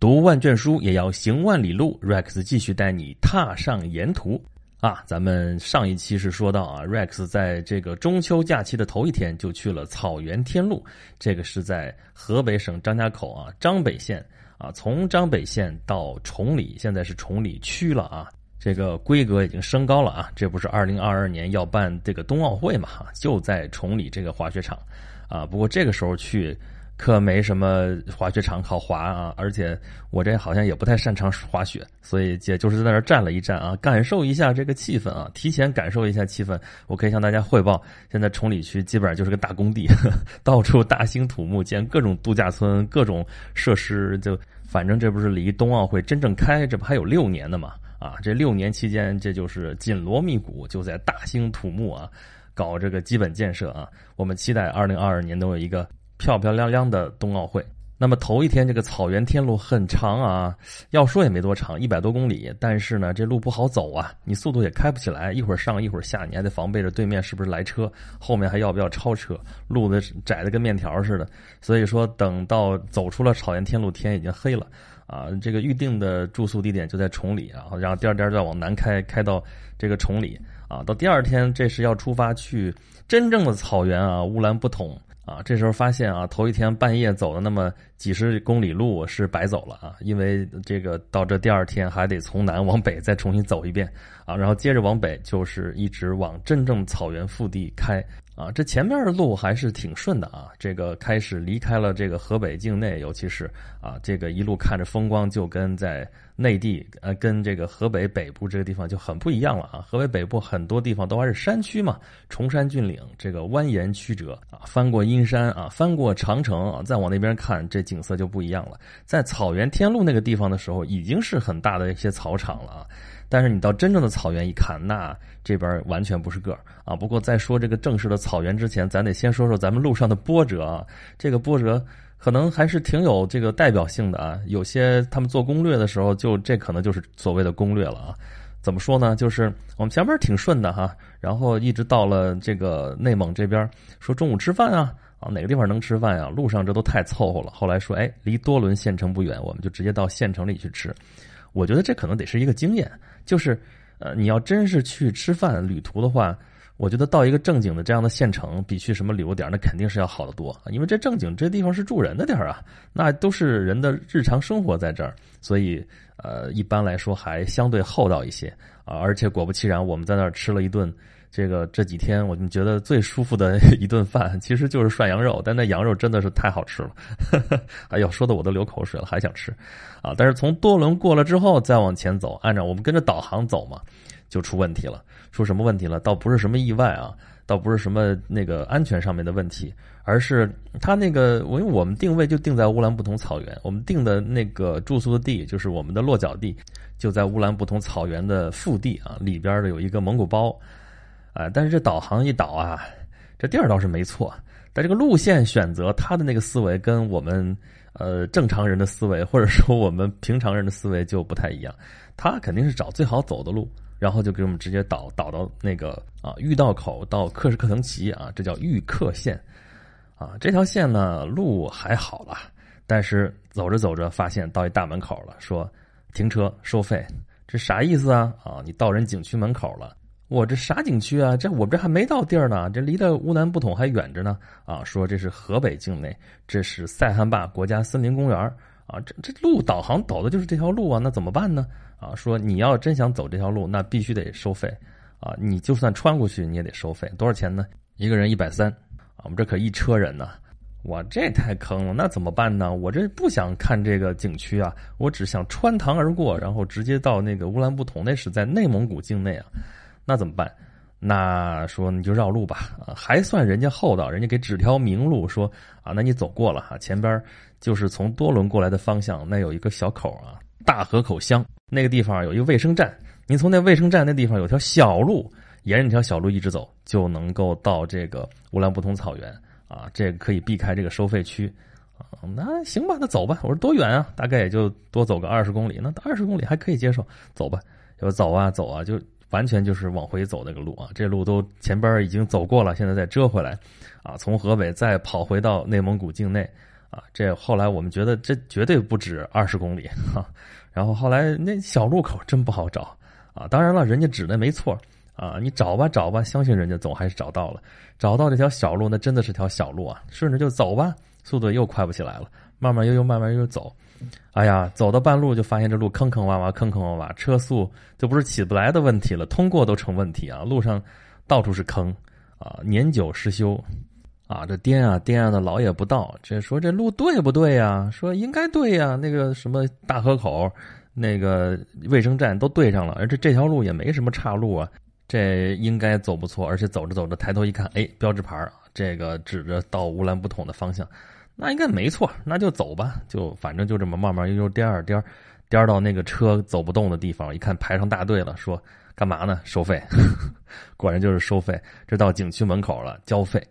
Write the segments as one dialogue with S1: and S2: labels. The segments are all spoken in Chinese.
S1: 读万卷书也要行万里路。Rex 继续带你踏上沿途啊！咱们上一期是说到啊，Rex 在这个中秋假期的头一天就去了草原天路，这个是在河北省张家口啊张北县啊，从张北县到崇礼，现在是崇礼区了啊。这个规格已经升高了啊！这不是二零二二年要办这个冬奥会嘛？就在崇礼这个滑雪场，啊，不过这个时候去可没什么滑雪场好滑啊！而且我这好像也不太擅长滑雪，所以也就是在那站了一站啊，感受一下这个气氛啊，提前感受一下气氛。我可以向大家汇报，现在崇礼区基本上就是个大工地，到处大兴土木，建各种度假村、各种设施，就反正这不是离冬奥会真正开，这不还有六年呢嘛？啊，这六年期间，这就是紧锣密鼓，就在大兴土木啊，搞这个基本建设啊。我们期待二零二二年能有一个漂漂亮亮的冬奥会。那么头一天这个草原天路很长啊，要说也没多长，一百多公里，但是呢，这路不好走啊，你速度也开不起来，一会儿上一会儿下，你还得防备着对面是不是来车，后面还要不要超车，路的窄的跟面条似的。所以说，等到走出了草原天路，天已经黑了。啊，这个预定的住宿地点就在崇礼啊，然后第二天再往南开，开到这个崇礼啊，到第二天这是要出发去真正的草原啊，乌兰布统啊，这时候发现啊，头一天半夜走的那么几十公里路是白走了啊，因为这个到这第二天还得从南往北再重新走一遍啊，然后接着往北就是一直往真正草原腹地开。啊，这前面的路还是挺顺的啊。这个开始离开了这个河北境内，尤其是啊，这个一路看着风光，就跟在内地呃，跟这个河北北部这个地方就很不一样了啊。河北北部很多地方都还是山区嘛，崇山峻岭，这个蜿蜒曲折啊，翻过阴山啊，翻过长城啊，再往那边看，这景色就不一样了。在草原天路那个地方的时候，已经是很大的一些草场了啊。但是你到真正的草原一看，那这边完全不是个儿啊！不过在说这个正式的草原之前，咱得先说说咱们路上的波折啊。这个波折可能还是挺有这个代表性的啊。有些他们做攻略的时候，就这可能就是所谓的攻略了啊。怎么说呢？就是我们前面挺顺的哈，然后一直到了这个内蒙这边，说中午吃饭啊啊，哪个地方能吃饭呀？路上这都太凑合了。后来说，哎，离多伦县城不远，我们就直接到县城里去吃。我觉得这可能得是一个经验，就是，呃，你要真是去吃饭旅途的话，我觉得到一个正经的这样的县城，比去什么旅游点那肯定是要好得多，因为这正经这地方是住人的地儿啊，那都是人的日常生活在这儿，所以，呃，一般来说还相对厚道一些啊，而且果不其然，我们在那儿吃了一顿。这个这几天我们觉得最舒服的 一顿饭，其实就是涮羊肉，但那羊肉真的是太好吃了，哎呦，说的我都流口水了，还想吃，啊！但是从多伦过了之后，再往前走，按照我们跟着导航走嘛，就出问题了。出什么问题了？倒不是什么意外啊，倒不是什么那个安全上面的问题，而是他那个，因为我们定位就定在乌兰布统草原，我们定的那个住宿的地，就是我们的落脚地，就在乌兰布统草原的腹地啊，里边的有一个蒙古包。啊，但是这导航一导啊，这地儿倒是没错，但这个路线选择，他的那个思维跟我们呃正常人的思维，或者说我们平常人的思维就不太一样。他肯定是找最好走的路，然后就给我们直接导导到那个啊御道口到克什克腾旗啊，这叫御克线啊。这条线呢路还好了，但是走着走着发现到一大门口了，说停车收费，这啥意思啊？啊，你到人景区门口了。我这啥景区啊？这我这还没到地儿呢，这离的乌兰布统还远着呢。啊，说这是河北境内，这是塞罕坝国家森林公园啊，这这路导航导的就是这条路啊，那怎么办呢？啊，说你要真想走这条路，那必须得收费啊，你就算穿过去你也得收费，多少钱呢？一个人一百三啊，我们这可一车人呢，哇，这太坑了，那怎么办呢？我这不想看这个景区啊，我只想穿堂而过，然后直接到那个乌兰布统，那是在内蒙古境内啊。那怎么办？那说你就绕路吧，还算人家厚道，人家给指条明路，说啊，那你走过了哈，前边就是从多伦过来的方向，那有一个小口啊，大河口乡那个地方有一个卫生站，你从那卫生站那地方有条小路，沿着那条小路一直走，就能够到这个乌兰布通草原啊，这个可以避开这个收费区啊。那行吧，那走吧。我说多远啊？大概也就多走个二十公里，那二十公里还可以接受，走吧。就走啊走啊，就。完全就是往回走那个路啊，这路都前边已经走过了，现在再折回来，啊，从河北再跑回到内蒙古境内，啊，这后来我们觉得这绝对不止二十公里哈。然后后来那小路口真不好找啊，当然了，人家指的没错啊，你找吧找吧，相信人家总还是找到了。找到这条小路，那真的是条小路啊，顺着就走吧，速度又快不起来了，慢慢悠悠，慢慢悠悠走。哎呀，走到半路就发现这路坑坑洼洼，坑坑洼洼，车速就不是起不来的问题了，通过都成问题啊！路上到处是坑啊，年久失修啊，这颠啊颠啊的老也不到。这说这路对不对呀？说应该对呀，那个什么大河口、那个卫生站都对上了，而且这条路也没什么岔路啊，这应该走不错。而且走着走着抬头一看，哎，标志牌这个指着到乌兰布统的方向。那应该没错，那就走吧，就反正就这么慢慢悠悠颠儿颠儿，颠儿到那个车走不动的地方，一看排上大队了，说干嘛呢？收费，果然就是收费。这到景区门口了，交费，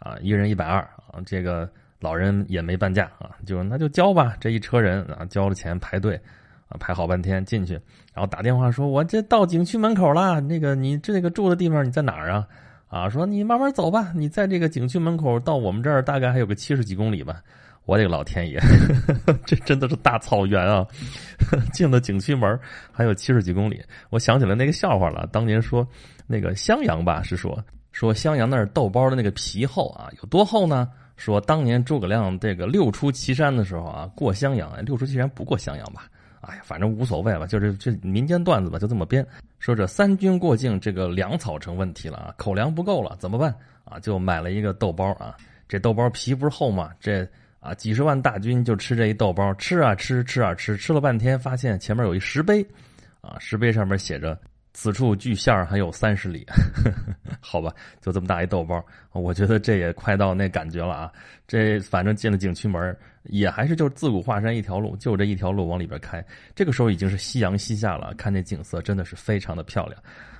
S1: 啊，一人一百二啊，这个老人也没半价啊，就那就交吧。这一车人啊，交了钱排队，啊，排好半天进去，然后打电话说，我这到景区门口了，那个你这个住的地方你在哪儿啊？啊，说你慢慢走吧，你在这个景区门口到我们这儿大概还有个七十几公里吧。我的个老天爷，这真的是大草原啊！进了景区门还有七十几公里，我想起来那个笑话了。当年说那个襄阳吧，是说说襄阳那儿豆包的那个皮厚啊，有多厚呢？说当年诸葛亮这个六出祁山的时候啊，过襄阳，六出祁山不过襄阳吧？哎呀，反正无所谓了，就是这民间段子吧，就这么编。说这三军过境，这个粮草成问题了啊，口粮不够了，怎么办啊？就买了一个豆包啊，这豆包皮不是厚吗？这啊几十万大军就吃这一豆包，吃啊吃，吃啊吃，吃了半天，发现前面有一石碑，啊石碑上面写着。此处距县还有三十里呵呵，好吧，就这么大一豆包，我觉得这也快到那感觉了啊！这反正进了景区门，也还是就自古华山一条路，就这一条路往里边开。这个时候已经是夕阳西下了，看那景色真的是非常的漂亮。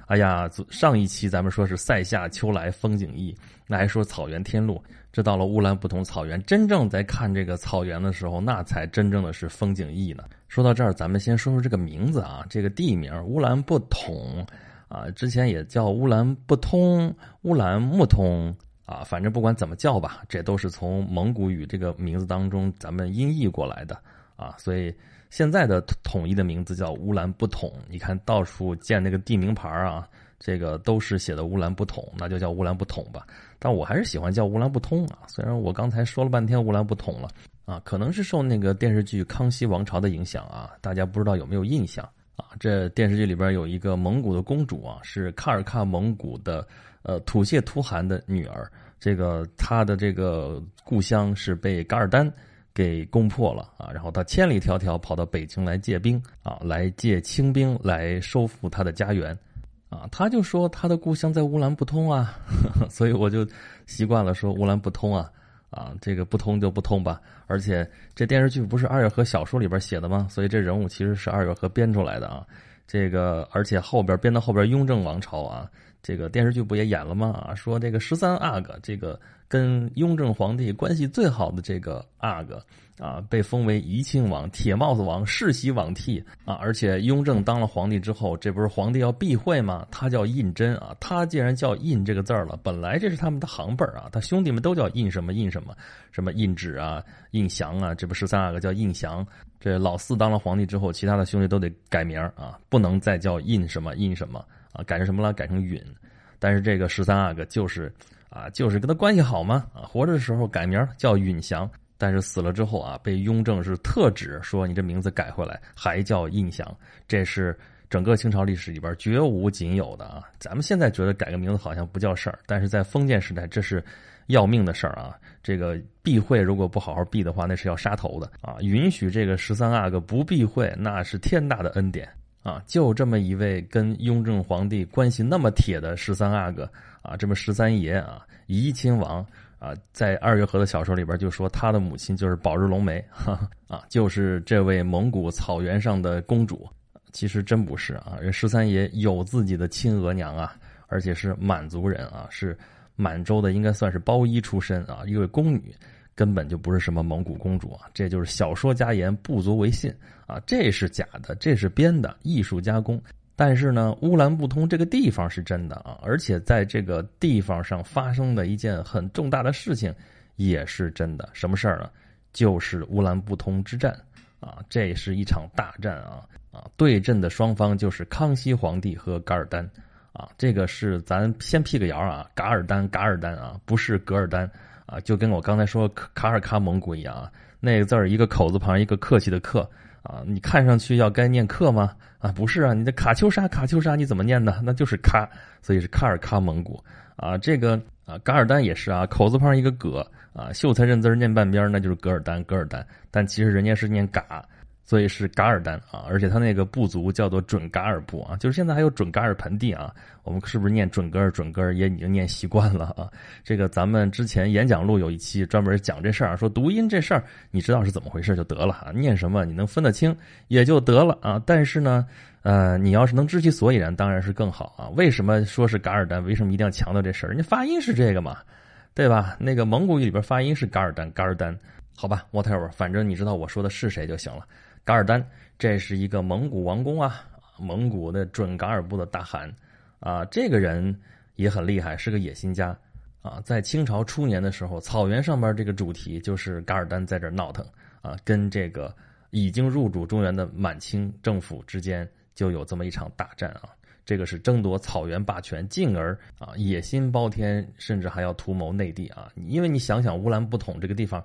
S1: 哎呀，上一期咱们说是塞下秋来风景异，那还说草原天路。这到了乌兰布统草原，真正在看这个草原的时候，那才真正的是风景异呢。说到这儿，咱们先说说这个名字啊，这个地名乌兰布统啊，之前也叫乌兰布通、乌兰木通啊，反正不管怎么叫吧，这都是从蒙古语这个名字当中咱们音译过来的啊，所以现在的统一的名字叫乌兰布统。你看到处建那个地名牌啊。这个都是写的乌兰布统，那就叫乌兰布统吧。但我还是喜欢叫乌兰布通啊。虽然我刚才说了半天乌兰布统了啊，可能是受那个电视剧《康熙王朝》的影响啊。大家不知道有没有印象啊？这电视剧里边有一个蒙古的公主啊，是喀尔喀蒙古的呃吐谢图汗的女儿。这个她的这个故乡是被噶尔丹给攻破了啊，然后她千里迢迢跑到北京来借兵啊，来借清兵来收复她的家园。啊，他就说他的故乡在乌兰布通啊，所以我就习惯了说乌兰布通啊，啊，这个不通就不通吧。而且这电视剧不是二月河小说里边写的吗？所以这人物其实是二月河编出来的啊。这个而且后边编到后边雍正王朝啊，这个电视剧不也演了吗？啊，说这个十三阿哥这个。跟雍正皇帝关系最好的这个阿哥啊，被封为怡亲王、铁帽子王、世袭罔替啊。而且雍正当了皇帝之后，这不是皇帝要避讳吗？他叫胤禛啊。他既然叫胤这个字儿了，本来这是他们的行辈儿啊。他兄弟们都叫胤什么胤什么，什么胤祉啊、胤祥啊。这不十三阿哥叫胤祥。这老四当了皇帝之后，其他的兄弟都得改名啊，不能再叫胤什么胤什么啊，改成什么了？改成允。但是这个十三阿哥就是。啊，就是跟他关系好嘛。啊，活着的时候改名叫允祥，但是死了之后啊，被雍正是特指说你这名字改回来，还叫胤祥。这是整个清朝历史里边绝无仅有的啊。咱们现在觉得改个名字好像不叫事儿，但是在封建时代这是要命的事儿啊。这个避讳如果不好好避的话，那是要杀头的啊。允许这个十三阿哥不避讳，那是天大的恩典啊。就这么一位跟雍正皇帝关系那么铁的十三阿哥。啊，这么十三爷啊，怡亲王啊，在二月河的小说里边就说他的母亲就是宝日龙梅，哈啊，就是这位蒙古草原上的公主。其实真不是啊，人十三爷有自己的亲额娘啊，而且是满族人啊，是满洲的，应该算是包衣出身啊，一位宫女，根本就不是什么蒙古公主啊，这就是小说家言，不足为信啊，这是假的，这是编的，艺术加工。但是呢，乌兰布通这个地方是真的啊，而且在这个地方上发生的一件很重大的事情也是真的。什么事儿呢？就是乌兰布通之战啊，这是一场大战啊啊，对阵的双方就是康熙皇帝和噶尔丹啊，这个是咱先辟个谣啊，噶尔丹噶尔丹啊，不是噶尔丹啊，就跟我刚才说卡尔喀蒙古一样啊，那个字儿一个口字旁一个客气的客。啊，你看上去要该念克吗？啊，不是啊，你的卡秋莎，卡秋莎你怎么念呢？那就是喀，所以是喀尔喀蒙古啊。这个啊，噶尔丹也是啊，口字旁一个葛啊，秀才认字念半边，那就是噶尔丹，噶尔丹。但其实人家是念噶。所以是噶尔丹啊，而且他那个部族叫做准噶尔部啊，就是现在还有准噶尔盆地啊。我们是不是念准噶尔？准噶尔也已经念习惯了啊。这个咱们之前演讲录有一期专门讲这事儿，说读音这事儿，你知道是怎么回事就得了啊。念什么你能分得清也就得了啊。但是呢，呃，你要是能知其所以然，当然是更好啊。为什么说是噶尔丹？为什么一定要强调这事儿？人家发音是这个嘛，对吧？那个蒙古语里边发音是噶尔丹，噶尔丹。好吧，whatever，反正你知道我说的是谁就行了。噶尔丹，这是一个蒙古王公啊，蒙古的准噶尔部的大汗，啊，这个人也很厉害，是个野心家，啊，在清朝初年的时候，草原上边这个主题就是噶尔丹在这闹腾，啊，跟这个已经入主中原的满清政府之间就有这么一场大战啊，这个是争夺草原霸权，进而啊野心包天，甚至还要图谋内地啊，因为你想想乌兰布统这个地方，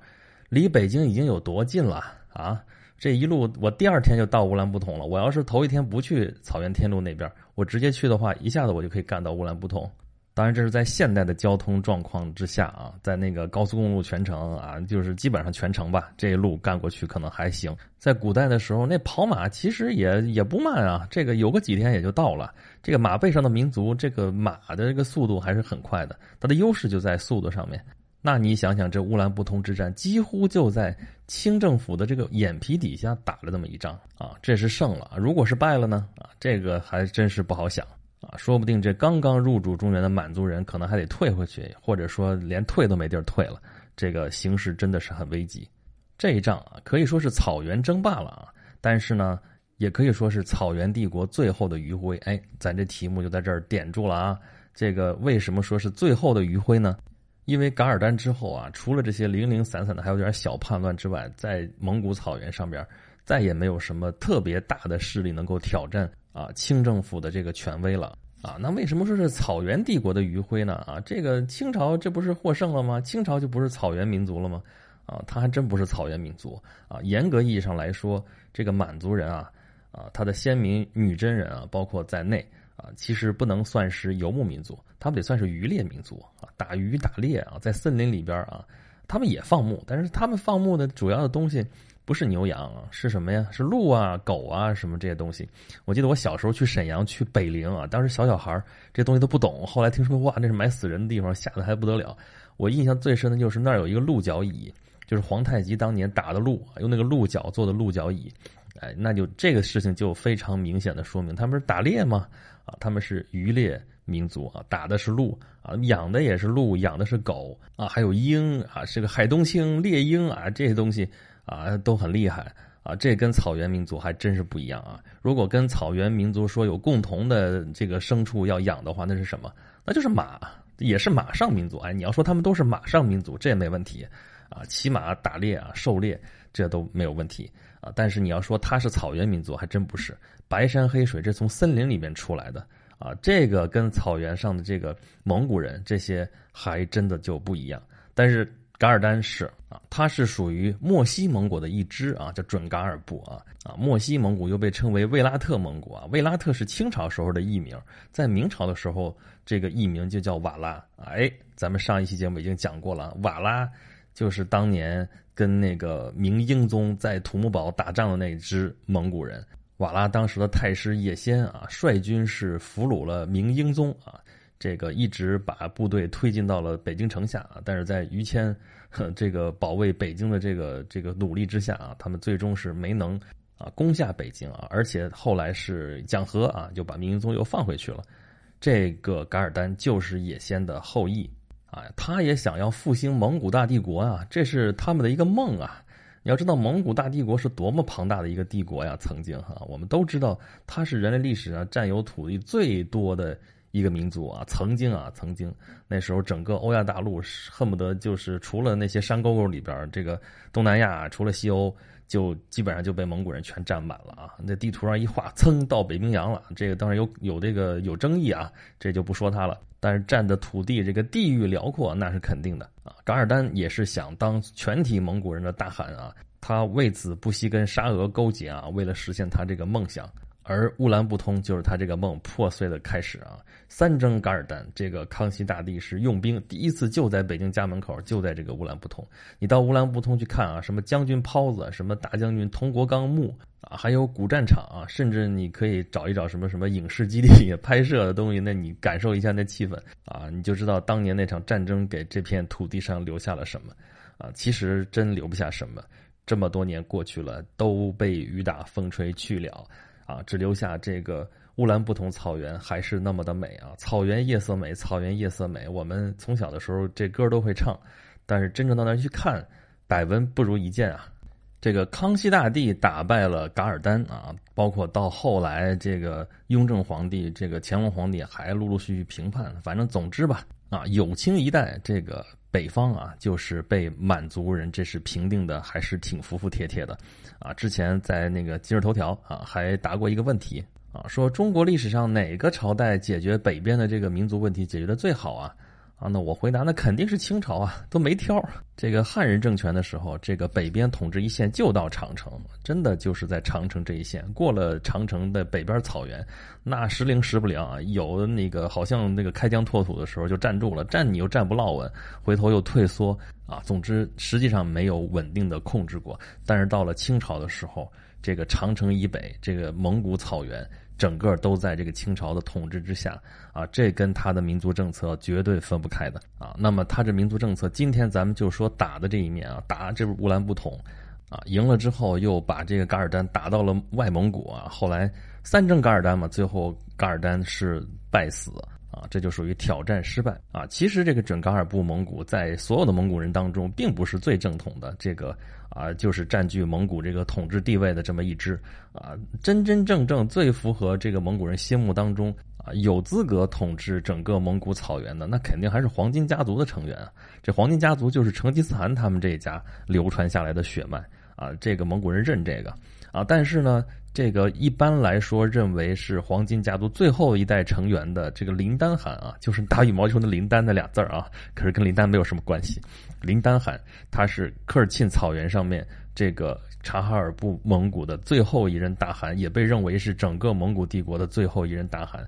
S1: 离北京已经有多近了啊。这一路我第二天就到乌兰布统了。我要是头一天不去草原天路那边，我直接去的话，一下子我就可以干到乌兰布统。当然，这是在现代的交通状况之下啊，在那个高速公路全程啊，就是基本上全程吧，这一路干过去可能还行。在古代的时候，那跑马其实也也不慢啊，这个有个几天也就到了。这个马背上的民族，这个马的这个速度还是很快的，它的优势就在速度上面。那你想想，这乌兰布通之战几乎就在清政府的这个眼皮底下打了这么一仗啊，这是胜了。如果是败了呢？啊，这个还真是不好想啊，说不定这刚刚入主中原的满族人可能还得退回去，或者说连退都没地儿退了。这个形势真的是很危急。这一仗啊，可以说是草原争霸了啊，但是呢，也可以说是草原帝国最后的余晖。哎，咱这题目就在这儿点住了啊。这个为什么说是最后的余晖呢？因为噶尔丹之后啊，除了这些零零散散的还有点小叛乱之外，在蒙古草原上边再也没有什么特别大的势力能够挑战啊清政府的这个权威了啊。那为什么说是草原帝国的余晖呢？啊，这个清朝这不是获胜了吗？清朝就不是草原民族了吗？啊，他还真不是草原民族啊。严格意义上来说，这个满族人啊，啊，他的先民女真人啊，包括在内。啊，其实不能算是游牧民族，他们得算是渔猎民族啊，打鱼打猎啊，在森林里边啊，他们也放牧，但是他们放牧的主要的东西不是牛羊啊，是什么呀？是鹿啊、狗啊什么这些东西。我记得我小时候去沈阳、去北陵啊，当时小小孩儿这东西都不懂，后来听说哇，那是埋死人的地方，吓得还不得了。我印象最深的就是那儿有一个鹿角椅，就是皇太极当年打的鹿，用那个鹿角做的鹿角椅。哎，那就这个事情就非常明显的说明，他们是打猎吗？啊，他们是渔猎民族啊，打的是鹿啊，养的也是鹿，养的是狗啊，还有鹰啊，是个海东青、猎鹰啊，这些东西啊都很厉害啊。这跟草原民族还真是不一样啊。如果跟草原民族说有共同的这个牲畜要养的话，那是什么？那就是马，也是马上民族。哎，你要说他们都是马上民族，这也没问题啊，骑马打猎啊，狩猎这都没有问题。啊，但是你要说他是草原民族，还真不是。白山黑水，这从森林里面出来的啊，这个跟草原上的这个蒙古人这些还真的就不一样。但是噶尔丹是啊，他是属于漠西蒙古的一支啊，叫准噶尔部啊啊。漠西蒙古又被称为卫拉特蒙古啊，卫拉特是清朝时候的艺名，在明朝的时候这个艺名就叫瓦拉。哎，咱们上一期节目已经讲过了，瓦拉就是当年。跟那个明英宗在土木堡打仗的那支蒙古人，瓦剌当时的太师叶先啊，率军是俘虏了明英宗啊，这个一直把部队推进到了北京城下啊，但是在于谦这个保卫北京的这个这个努力之下啊，他们最终是没能啊攻下北京啊，而且后来是讲和啊，就把明英宗又放回去了。这个噶尔丹就是叶先的后裔。啊，他也想要复兴蒙古大帝国啊，这是他们的一个梦啊。你要知道，蒙古大帝国是多么庞大的一个帝国呀！曾经哈，我们都知道，它是人类历史上占有土地最多的一个民族啊，曾经啊，曾经那时候整个欧亚大陆恨不得就是除了那些山沟沟里边，这个东南亚除了西欧，就基本上就被蒙古人全占满了啊。那地图上一画，噌到北冰洋了。这个当然有有这个有争议啊，这就不说它了。但是占的土地这个地域辽阔，那是肯定的啊。噶尔丹也是想当全体蒙古人的大汗啊，他为此不惜跟沙俄勾结啊，为了实现他这个梦想。而乌兰布通就是他这个梦破碎的开始啊！三征噶尔丹，这个康熙大帝是用兵第一次就在北京家门口，就在这个乌兰布通。你到乌兰布通去看啊，什么将军泡子，什么大将军佟国纲墓啊，还有古战场啊，甚至你可以找一找什么什么影视基地拍摄的东西，那你感受一下那气氛啊，你就知道当年那场战争给这片土地上留下了什么啊！其实真留不下什么，这么多年过去了，都被雨打风吹去了。啊，只留下这个乌兰布统草原还是那么的美啊！草原夜色美，草原夜色美。我们从小的时候这歌都会唱，但是真正到那儿去看，百闻不如一见啊！这个康熙大帝打败了噶尔丹啊，包括到后来这个雍正皇帝、这个乾隆皇帝还陆陆续续平叛。反正总之吧，啊，有清一代这个。北方啊，就是被满族人这是平定的，还是挺服服帖帖的，啊，之前在那个今日头条啊，还答过一个问题啊，说中国历史上哪个朝代解决北边的这个民族问题解决的最好啊？啊，那我回答，那肯定是清朝啊，都没挑。这个汉人政权的时候，这个北边统治一线就到长城，真的就是在长城这一线。过了长城的北边草原，那时灵时不灵啊，有的那个好像那个开疆拓土的时候就站住了，站你又站不落稳，回头又退缩啊。总之，实际上没有稳定的控制过。但是到了清朝的时候，这个长城以北，这个蒙古草原。整个都在这个清朝的统治之下啊，这跟他的民族政策绝对分不开的啊。那么他这民族政策，今天咱们就说打的这一面啊，打这乌兰布统啊，赢了之后又把这个噶尔丹打到了外蒙古啊。后来三征噶尔丹嘛，最后噶尔丹是败死。啊，这就属于挑战失败啊！其实这个准噶尔部蒙古在所有的蒙古人当中，并不是最正统的，这个啊，就是占据蒙古这个统治地位的这么一支啊，真真正正最符合这个蒙古人心目当中啊，有资格统治整个蒙古草原的，那肯定还是黄金家族的成员啊。这黄金家族就是成吉思汗他们这一家流传下来的血脉啊，这个蒙古人认这个啊，但是呢。这个一般来说认为是黄金家族最后一代成员的这个林丹汗啊，就是打羽毛球的林丹那俩字儿啊，可是跟林丹没有什么关系。林丹汗他是科尔沁草原上面这个察哈尔部蒙古的最后一任大汗，也被认为是整个蒙古帝国的最后一任大汗。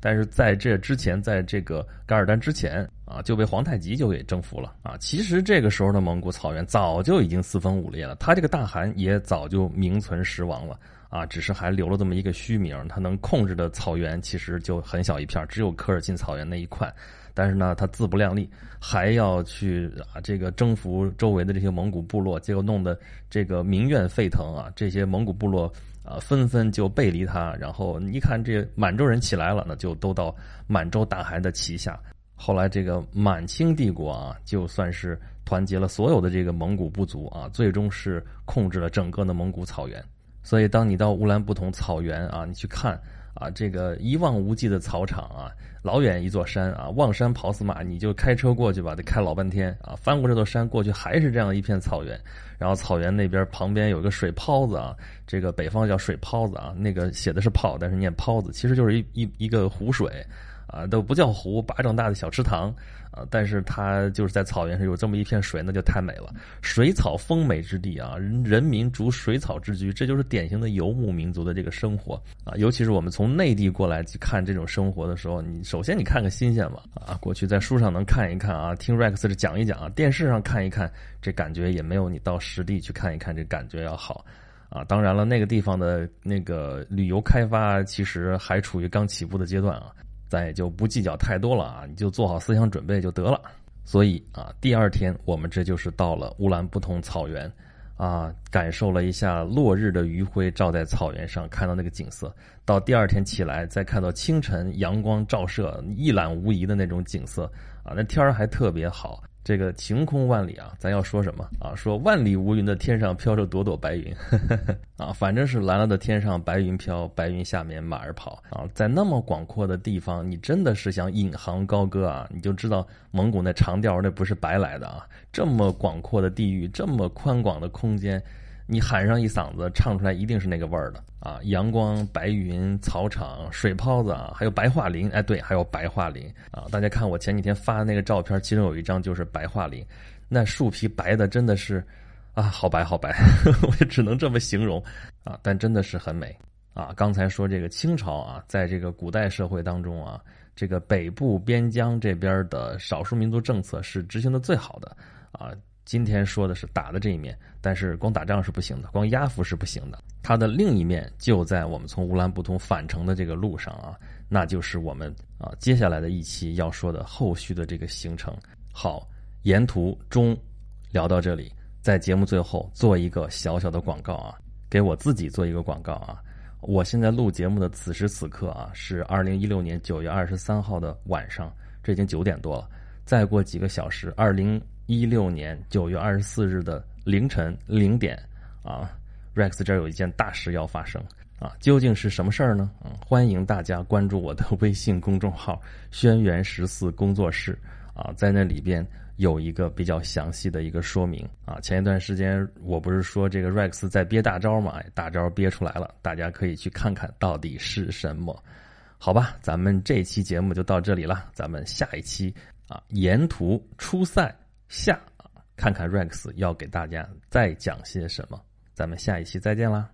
S1: 但是在这之前，在这个噶尔丹之前啊，就被皇太极就给征服了啊。其实这个时候的蒙古草原早就已经四分五裂了，他这个大汗也早就名存实亡了。啊，只是还留了这么一个虚名，他能控制的草原其实就很小一片，只有科尔沁草原那一块。但是呢，他自不量力，还要去啊这个征服周围的这些蒙古部落，结果弄得这个民怨沸腾啊。这些蒙古部落啊纷纷就背离他，然后一看这满洲人起来了，那就都到满洲大汗的旗下。后来这个满清帝国啊，就算是团结了所有的这个蒙古部族啊，最终是控制了整个的蒙古草原。所以，当你到乌兰布统草原啊，你去看啊，这个一望无际的草场啊，老远一座山啊，望山跑死马，你就开车过去吧，得开老半天啊。翻过这座山过去，还是这样一片草原，然后草原那边旁边有个水泡子啊，这个北方叫水泡子啊，那个写的是泡，但是念泡子，其实就是一一一个湖水。啊，都不叫湖，巴掌大的小池塘，啊，但是它就是在草原上有这么一片水，那就太美了。水草丰美之地啊，人民逐水草之居，这就是典型的游牧民族的这个生活啊。尤其是我们从内地过来去看这种生活的时候，你首首先你看个新鲜嘛，啊，过去在书上能看一看啊，听 Rex 讲一讲啊，电视上看一看，这感觉也没有你到实地去看一看这感觉要好啊。当然了，那个地方的那个旅游开发其实还处于刚起步的阶段啊。咱也就不计较太多了啊，你就做好思想准备就得了。所以啊，第二天我们这就是到了乌兰布统草原，啊，感受了一下落日的余晖照在草原上，看到那个景色。到第二天起来，再看到清晨阳光照射，一览无遗的那种景色啊，那天儿还特别好。这个晴空万里啊，咱要说什么啊？说万里无云的天上飘着朵朵白云，呵 呵啊，反正是蓝蓝的天上白云飘，白云下面马儿跑啊。在那么广阔的地方，你真的是想引吭高歌啊？你就知道蒙古那长调那不是白来的啊！这么广阔的地域，这么宽广的空间。你喊上一嗓子，唱出来一定是那个味儿的啊！阳光、白云、草场、水泡子啊，还有白桦林。哎，对，还有白桦林啊！大家看我前几天发的那个照片，其中有一张就是白桦林，那树皮白的真的是啊，好白好白，我也只能这么形容啊！但真的是很美啊！刚才说这个清朝啊，在这个古代社会当中啊，这个北部边疆这边的少数民族政策是执行的最好的啊。今天说的是打的这一面，但是光打仗是不行的，光压服是不行的。它的另一面就在我们从乌兰布通返程的这个路上啊，那就是我们啊接下来的一期要说的后续的这个行程。好，沿途中聊到这里，在节目最后做一个小小的广告啊，给我自己做一个广告啊。我现在录节目的此时此刻啊，是二零一六年九月二十三号的晚上，这已经九点多了。再过几个小时，二零。一六年九月二十四日的凌晨零点，啊，Rex 这儿有一件大事要发生啊，究竟是什么事儿呢？嗯，欢迎大家关注我的微信公众号“轩辕十四工作室”啊，在那里边有一个比较详细的一个说明啊。前一段时间我不是说这个 Rex 在憋大招嘛，大招憋出来了，大家可以去看看到底是什么？好吧，咱们这期节目就到这里了，咱们下一期啊，沿途出塞。下，看看 Rex 要给大家再讲些什么。咱们下一期再见啦。